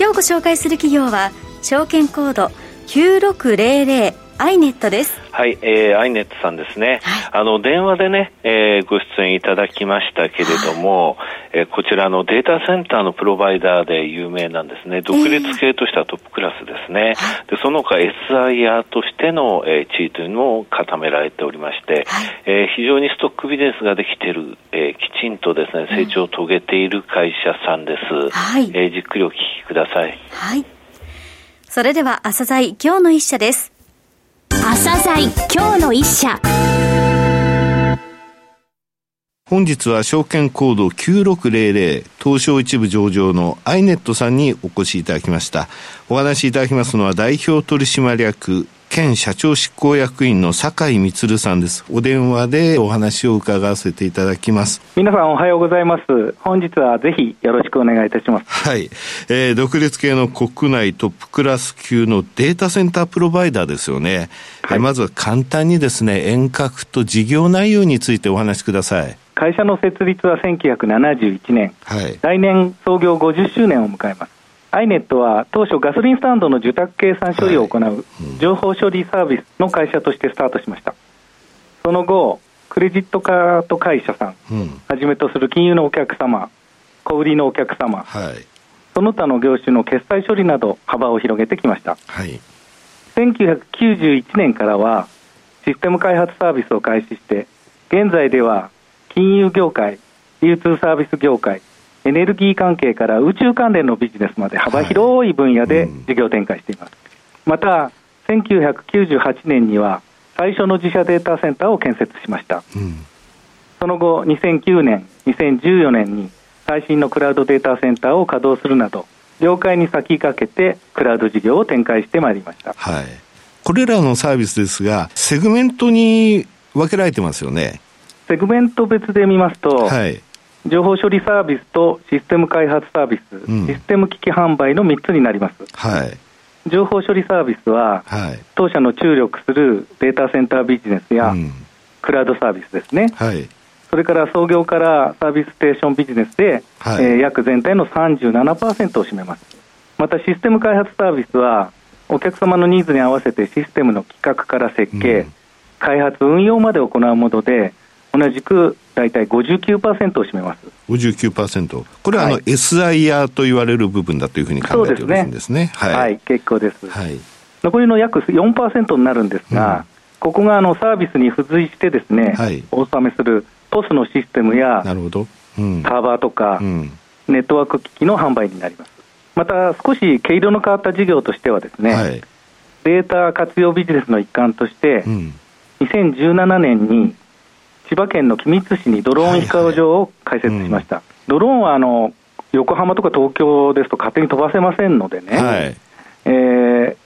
今日ご紹介する企業は証券コード9600アイネットです。はい、えー、アイネットさんですね。はい、あの、電話でね、えー、ご出演いただきましたけれども、はい、えー、こちらのデータセンターのプロバイダーで有名なんですね。独立系としてはトップクラスですね。えー、で、その他 SIR としての、えー、地位というのを固められておりまして、はい、えー、非常にストックビジネスができている、えー、きちんとですね、成長を遂げている会社さんです。はい、えー、じっくりお聞きください。はい。それでは、朝鮮今日の一社です。朝鮮今日の一社本日は証券コード9600東証一部上場のアイネットさんにお越しいただきました。お話しいただきますのは代表取締役県社長執行役員の酒井充さんです。お電話でお話を伺わせていただきます。皆さんおはようございます。本日はぜひよろしくお願いいたします。はい。えー、独立系の国内トップクラス級のデータセンタープロバイダーですよね。はい、えまずは簡単にですね、遠隔と事業内容についてお話しください。会社の設立は1971年、はい、来年創業50周年を迎えます。アイネットは当初ガソリンスタンドの受託計算処理を行う情報処理サービスの会社としてスタートしました。その後クレジットカード会社さん、はじめとする金融のお客様小売りのお客様、はい、その他の業種の決済処理など幅を広げてきました、はい、1991年からはシステム開発サービスを開始して現在では金融業界流通サービス業界エネルギー関係から宇宙関連のビジネスまで幅広い分野で事業展開しています。また、1998年には最初の自社データセンターを建設しました。その後、2009年、2014年に最新のクラウドデータセンターを稼働するなど、業界に先駆けてクラウド事業を展開してまいりました。はい。これらのサービスですが、セグメントに分けられてますよね。セグメント別で見ますと、はい、情報処理サービスとシステム開発サービス、うん、システム機器販売の3つになります。はい、情報処理サービスは、はい、当社の注力するデータセンタービジネスや、うん、クラウドサービスですね、はい、それから創業からサービスステーションビジネスで、はい、えー、約全体の37%を占めます。またシステム開発サービスは、お客様のニーズに合わせてシステムの企画から設計、うん、開発、運用まで行うもので、同じく大体59%を占めます。59%、これはあの、はい、SIR と言われる部分だというふうに考えておるんですね。はい、はい、結構です、はい、残りの約4%になるんですが、うん、ここがあのサービスに付随してですね、はい、お納めする POS のシステムやなるほど、うん、サーバーとか、うん、ネットワーク機器の販売になります。また少し毛色の変わった事業としてはですね、はい、データ活用ビジネスの一環として、うん、2017年に千葉県の君津市にドローン飛行場を開設しました、はいはい。うん、ドローンはあの横浜とか東京ですと勝手に飛ばせませんのでね、はい、え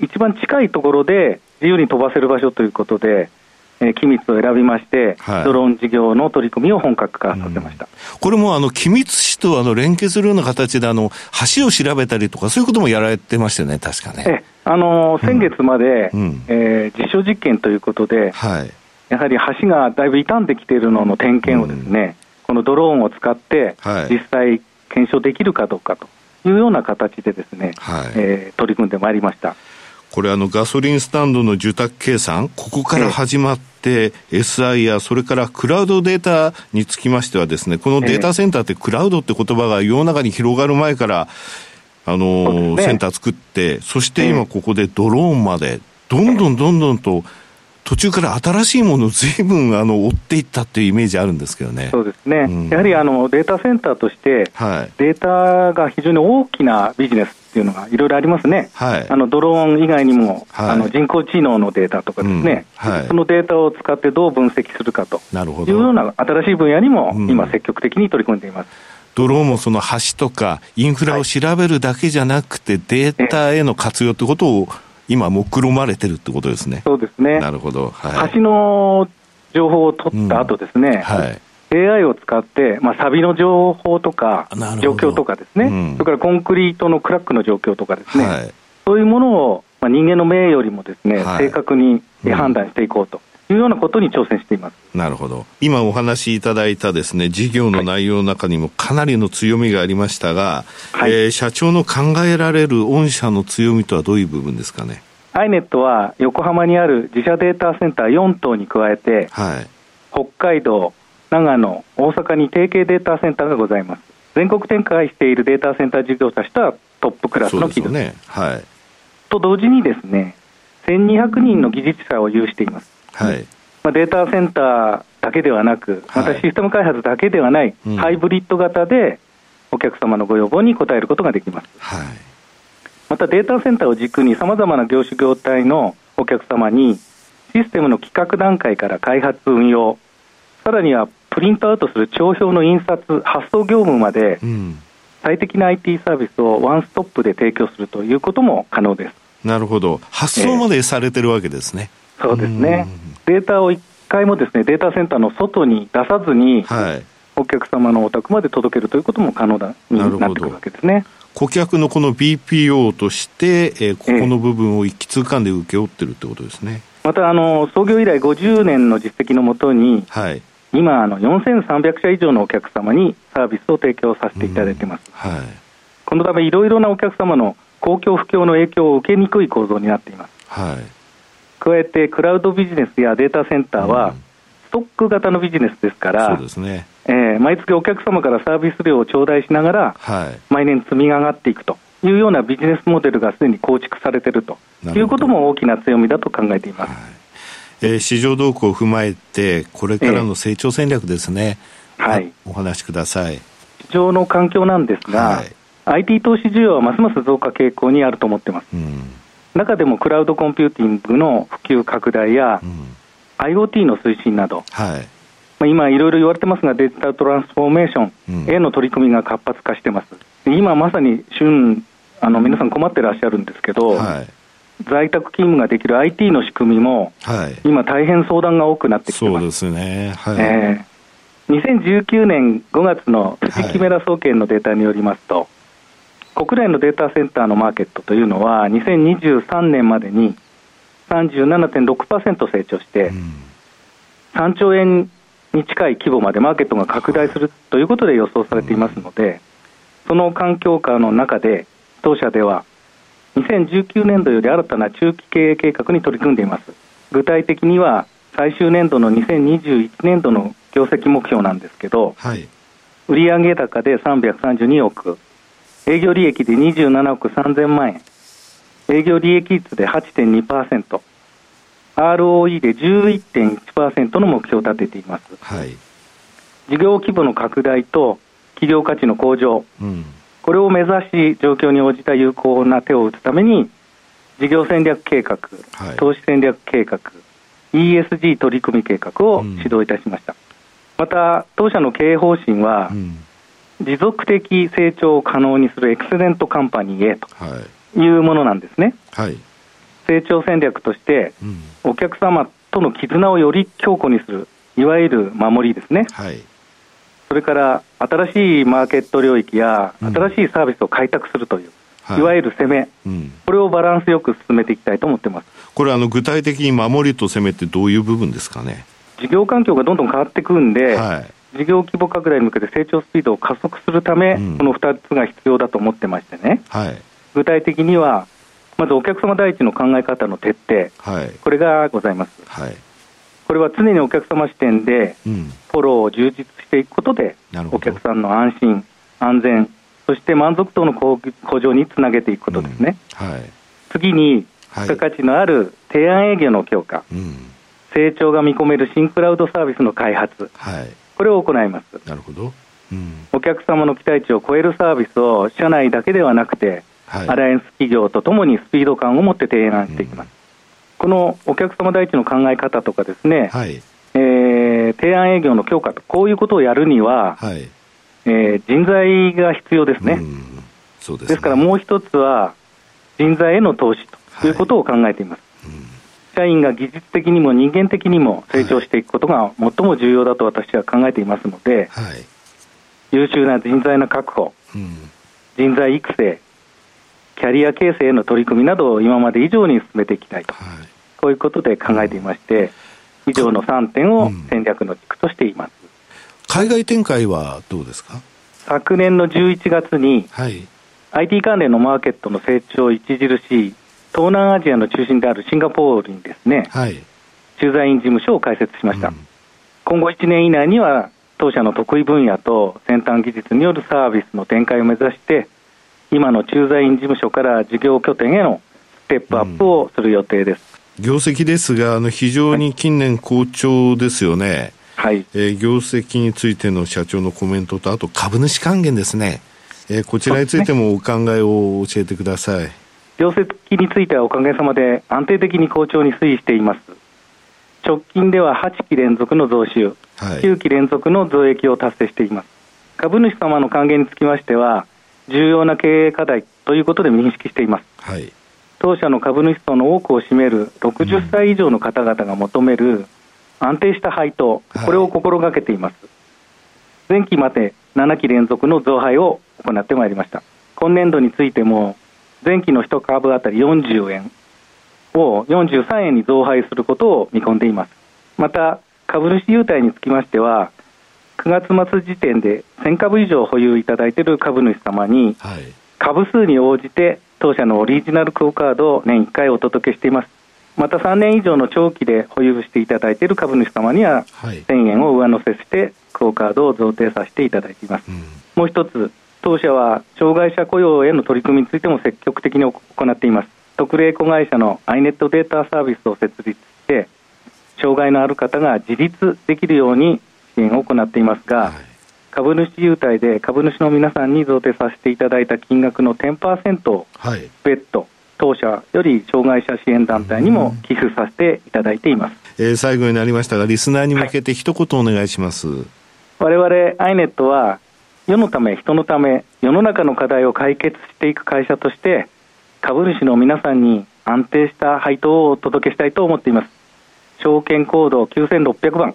ー、一番近いところで自由に飛ばせる場所ということで、えー、君津を選びまして、はい、ドローン事業の取り組みを本格化させました、うん、これもあの君津市とあの連携するような形であの、橋を調べたりとか、そういうこともやられてましたよね、確かね。あの先月まで、うん、えー、実証実験ということで、はいやはり橋がだいぶ傷んできているのの点検をですね、うん、このドローンを使って、実際検証できるかどうかというような形でですね、はい、えー、取り組んでまいりました。これあのガソリンスタンドの受託計算、ここから始まって、SI やそれからクラウドデータにつきましてはですね、このデータセンターってクラウドって言葉が世の中に広がる前から、あの、ね、センター作って、そして今ここでドローンまで、どんどんどんどんと途中から新しいものをずいぶんあの追っていったっていうイメージあるんですけどね。そうですね。うん、やはりあのデータセンターとして、はい、データが非常に大きなビジネスっていうのがいろいろありますね。はい、あのドローン以外にも、はい、あの人工知能のデータとかですね、うん。はい、そのデータを使ってどう分析するかと。いうような新しい分野にも今積極的に取り組んでいます。ドローンもその橋とかインフラを調べるだけじゃなくて、データへの活用ってことを今、目論まれてるってことですね。そうですね。なるほど。はい、橋の情報を取った後ですね、うん、はい、AI を使って、まあ、サビの情報とか、状況とかですね、うん、それからコンクリートのクラックの状況とかですね、はい、そういうものを、まあ、人間の目よりもですね、はい、正確に判断していこうと。いうようなことに挑戦していますなるほど、今お話しいただいたですね事業の内容の中にもかなりの強みがありましたが、はい、えー、社長の考えられる御社の強みとはどういう部分ですかね？アイネットは横浜にある自社データセンター4棟に加えて、はい、北海道、長野、大阪に提携データセンターがございます。全国展開しているデータセンター事業者としてはトップクラスの企業です。ねはい、と同時にですね、1200人の技術者を有しています。はい。まあ、データセンターだけではなく、またシステム開発だけではない、ハイブリッド型でお客様のご要望に応えることができます。はい。またデータセンターを軸にさまざまな業種業態のお客様にシステムの企画段階から開発運用さらにはプリントアウトする帳票の印刷発送業務まで、最適な IT サービスをワンストップで提供するということも可能です。なるほど。発送までされてるわけですね、えー、そうですね。データを1回もですねデータセンターの外に出さずに、はい、お客様のお宅まで届けるということも可能だになってくるわけですね。顧客のこの BPO として、えー、ここの部分を一気通貫で請け負ってるってことですね。またあの創業以来50年の実績のもとに、はい、今あの、4300社以上のお客様にサービスを提供させていただいています。はい、このため、いろいろなお客様の公共不況の影響を受けにくい構造になっています。はい、加えて、クラウドビジネスやデータセンターは、ストック型のビジネスですから、そうですね。えー、毎月お客様からサービス料を頂戴しながら、はい、毎年積み上がっていくというようなビジネスモデルがすでに構築されているということも大きな強みだと考えています。はい、えー、市場動向を踏まえて、これからの成長戦略ですね、えー、はい、お話しください。市場の環境なんですが、はい、IT 投資需要はますます増加傾向にあると思っています。うん、中でもクラウドコンピューティングの普及拡大や、うん、IoT の推進など、はい。まあ、今、いろいろ言われてますが、デジタルトランスフォーメーションへの取り組みが活発化してます。今まさに旬あの皆さん困ってらっしゃるんですけど、はい、在宅勤務ができる IT の仕組みも、はい、今、大変相談が多くなってきてます。そうですね、はい。えー、2019年5月の辻木メラ総研のデータによりますと、国内のデータセンターのマーケットというのは、2023年までに37.6%成長して、うん、3兆円に近い規模までマーケットが拡大するということで予想されていますので、その環境下の中で、当社では2019年度より新たな中期経営計画に取り組んでいます。具体的には最終年度の2021年度の業績目標なんですけど、はい、売上高で332億、営業利益で27億3000万円、営業利益率で8.2%、ROE で11.1%の目標を立てています、はい、事業規模の拡大と企業価値の向上、うん、これを目指し状況に応じた有効な手を打つために事業戦略計画、はい、投資戦略計画 ESG 取り組み計画を指導いたしました、うん、また当社の経営方針は、うん、持続的成長を可能にするエクセレントカンパニーへとい。うものなんですね、はい。成長戦略として、うん、お客様との絆をより強固にする、いわゆる守りですね。はい、それから新しいマーケット領域や、新しいサービスを開拓するという、い、いわゆる攻め、うん、これをバランスよく進めていきたいと思ってます。これあの、具体的に守りと攻めってどういう部分ですかね？事業環境がどんどん変わってくるんで、はい、事業規模拡大に向けて成長スピードを加速するため、うん、この2つが必要だと思ってましてね、はい、具体的にはまずお客様第一の考え方の徹底、はい、これがございます。はい、これは常にお客様視点で、フォローを充実していくことで、お客さんの安心、安全、そして満足度の向上につなげていくことですね。うん。はい、次に、付加価値のある提案営業の強化、うん、成長が見込める新クラウドサービスの開発、はい、これを行います。なるほど、うん、お客様の期待値を超えるサービスを社内だけではなくて、はい、アライアンス企業とともにスピード感を持って提案していきます。うん、このお客様第一の考え方とかですね、はい、えー、提案営業の強化と、こういうことをやるには、はい、えー、人材が必要ですね。そうです、ね、ですからもう一つは、人材への投資ということを考えています。はい、社員が技術的にも人間的にも成長していくことが最も重要だと私は考えていますので、はい、優秀な人材の確保、うん、人材育成、キャリア形成への取り組みなどを今まで以上に進めていきたいと、はい、こういうことで考えていまして、以上の3点を戦略の軸としています。海外展開はどうですか？昨年の11月に、はい、IT 関連のマーケットの成長著しい東南アジアの中心であるシンガポールにですね、はい、駐在員事務所を開設しました、うん、今後1年以内には当社の得意分野と先端技術によるサービスの展開を目指して今の駐在員事務所から事業拠点へのステップアップをする予定です、うん、業績ですがあの非常に近年好調ですよね、はい、えー、業績についての社長のコメントと、あと株主還元ですね、えー、こちらについてもお考えを教えてください、ね、業績についてはおかげさまで安定的に好調に推移しています。直近では8期連続の増収、はい、9期連続の増益を達成しています。株主様の還元につきましては、重要な経営課題ということで認識しています。はい、当社の株主層の多くを占める60歳以上の方々が求める安定した配当、これを心がけています。前期まで7期連続の増配を行ってまいりました。今年度についても、前期の1株当たり40円を43円に増配することを見込んでいます。また、株主優待につきましては、9月末時点で1000株以上保有いただいている株主様に、株数に応じて当社のオリジナルクオカードを年1回お届けしています。また3年以上の長期で保有していただいている株主様には、1000円を上乗せして、クオ・カードを贈呈させていただいています。うん、もう一つ、当社は障害者雇用への取り組みについても積極的に行っています。特例子会社のアイネットデータサービスを設立して、障害のある方が自立できるように支援を行っていますが、はい、株主優待で株主の皆さんに贈呈させていただいた金額の10%を別途、当社より障害者支援団体にも寄付させていただいています、えー、最後になりましたがリスナーに向けて一言お願いします、はい、我々アイネットは世のため人のため世の中の課題を解決していく会社として株主の皆さんに安定した配当をお届けしたいと思っています証券コード9600番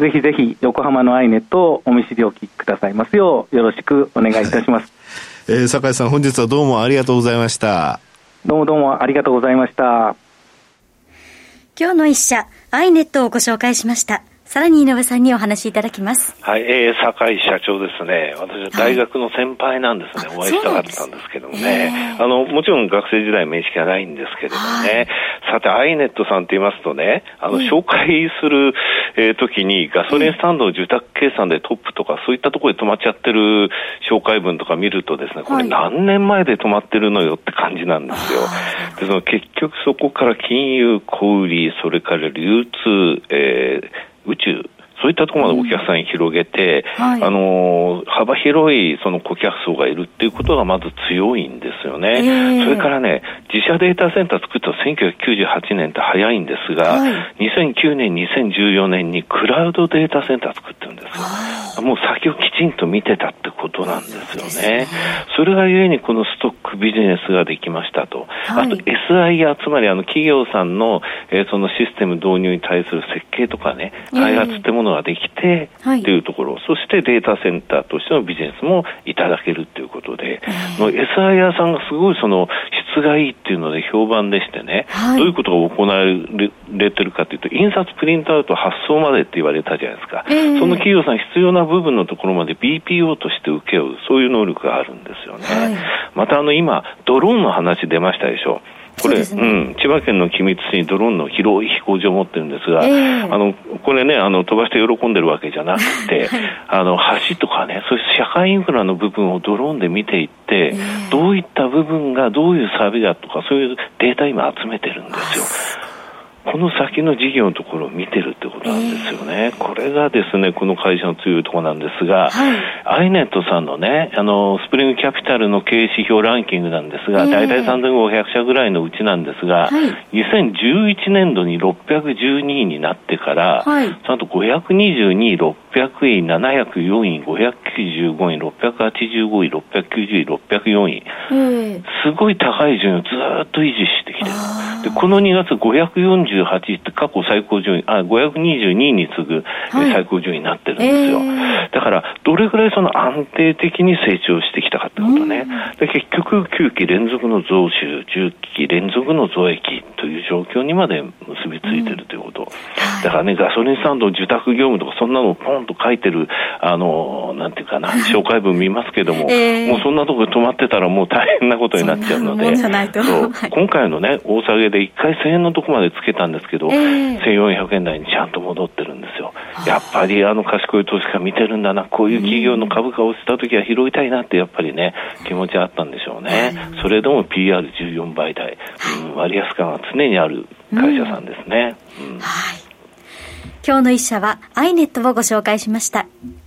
ぜひぜひ横浜のアイネットをお見知りおきくださいますようよろしくお願いいたします、えー、酒井さん本日はどうもありがとうございましたどうもどうもありがとうございました。今日の一社、アイネットをご紹介しました。さらに井上さんにお話しいただきます。はい、えー、酒井社長ですね。私は大学の先輩なんですね。はい、お会いしたかったんですけどもね。あの、もちろん学生時代面識はないんですけれどもね。はい、さて、アイネットさんって言いますとね、あの、紹介する、えー、時にガソリンスタンドを受託計算でトップとか、そういったところで止まっちゃってる紹介文とか見るとですね、これ何年前で止まってるのよって感じなんですよ。で、その結局そこから金融、小売、それから流通、えー宇宙そういったところまでお客さんに広げて、うんはい、あの幅広いその顧客層がいるっていうことがまず強いんですよね。えー、それからね、自社データセンター作った1998年って早いんですが、はい、2009年、2014年にクラウドデータセンター作ってるんですよ。もう先をきちんと見てたってことなんですよね。それがゆえにこのストックビジネスができましたと。はい、あと SIR、つまりあの企業さんの、えー、そのシステム導入に対する設計とかね、開発ってものができて、はい、っていうところ、そしてデータセンターとしてのビジネスもいただけるということで、の SIR さんがすごいその質がいいっていうので評判でしてね、はい、どういうことが行われてるかというと、印刷、プリントアウト、発送までって言われたじゃないですか、えー、その企業さん必要な部分のところまで BPO として請け負う、そういう能力があるんですよね。はい、またあの今、ドローンの話出ましたでしょ。これ、うね、うん、千葉県の君津市にドローンの広い飛行場を持ってるんですが、えー、あの、これね、あの、飛ばして喜んでるわけじゃなくて、あの、橋とかね、そういう社会インフラの部分をドローンで見ていって、えー、どういった部分がどういうサービスだとか、そういうデータ今集めてるんですよ。この先の事業のところを見てるってことなんですよね。えー、これがですね、この会社の強いところなんですが、はい、iNet さんのね、あの、スプリングキャピタルの経営指標ランキングなんですが、えー、大体3500社ぐらいのうちなんですが、はい、2011年度に612位になってから、はい、その後522位、600位、704位、509 695位、685位、690位、604位、えー、すごい高い順位をずっと維持してきてる。で、この2月548位って過去最高順位、あ、522位に次ぐ最高順位になってるんですよ。はいえー、だから、どれぐらいその安定的に成長してきたかってことね。で結局、9期連続の増収、10期連続の増益という状況にまで結びついてるということ。だからね、ガソリンスタンド、受託業務とかそんなのをポンと書いてる、あの、なんていうかな、紹介文見ますけども、えー、もうそんなところで止まってたらもう大変なことになっちゃうので、今回のね、大下げで1回1000円のとこまでつけたんですけど、えー、1400円台にちゃんと戻ってるんですよ。やっぱりあの賢い投資家見てるんだな、こういう企業の株価をしたときは拾いたいなってやっぱりね、気持ちあったんでしょうね。それでも PR14 倍台、うん、割安感は常にある会社さんですね。うん、はい。今日の一社はアイネットをご紹介しました。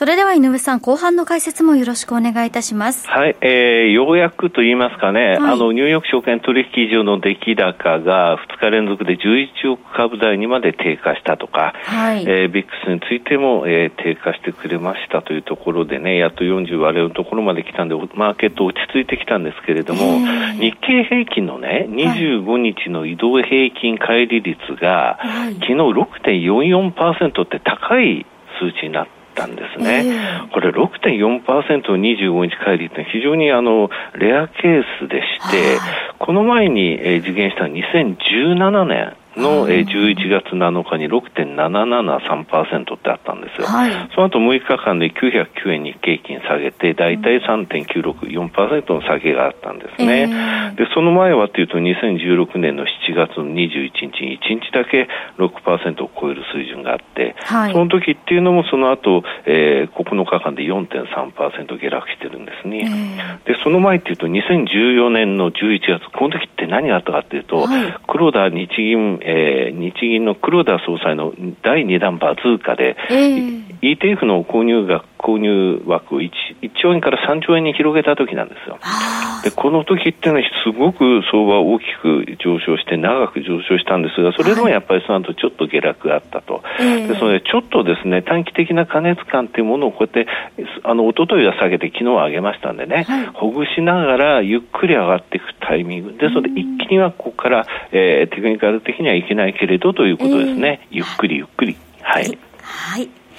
それでは井上さん、後半の解説もよろしくお願いいたします。はい、えー、ようやくと言いますかね、はい、あの、ニューヨーク証券取引所の出来高が2日連続で11億株台にまで低下したとか、はい、えー、ビックスについても、えー、低下してくれましたというところでね、やっと40割れのところまで来たんで、マーケット落ち着いてきたんですけれども、日経平均のね、25日の移動平均乖離率が、はい、昨日6.44%って高い数値になってたんですね。えー、これ6.4%の25日乖離って非常にあのレアケースでして、この前に、えー、実現した2017年の、えー、11月7日に6.773%ってあったんですよ、はい、その後6日間で909円日経金下げて、大体3.964%の下げがあったんですね、えー、でその前はというと、2016年の7月の21日に1日だけ6%を超える水準があって、はい、その時っていうのも、その後、えー、9日間で4.3%下落してるんですね、えー、でその前っていうと、2014年の11月、この時って何があったかっていうと、はい、黒田日銀えー、日銀の黒田総裁の第2弾バズーカで、えー、ETF の購入額購入枠を 1, 1兆円から3兆円に広げた時なんですよ。で、この時っていうのはすごく相場大きく上昇して長く上昇したんですが、それでもやっぱりその後ちょっと下落があったと。はい、ですので、ちょっとですね、短期的な過熱感っていうものをこうやって、あの、一昨日は下げて昨日は上げましたんでね、はい、ほぐしながらゆっくり上がっていくタイミング。ですので、一気にはここから、えー、テクニカル的にはいけないけれどということですね。ゆっくりゆっくり。はい。はい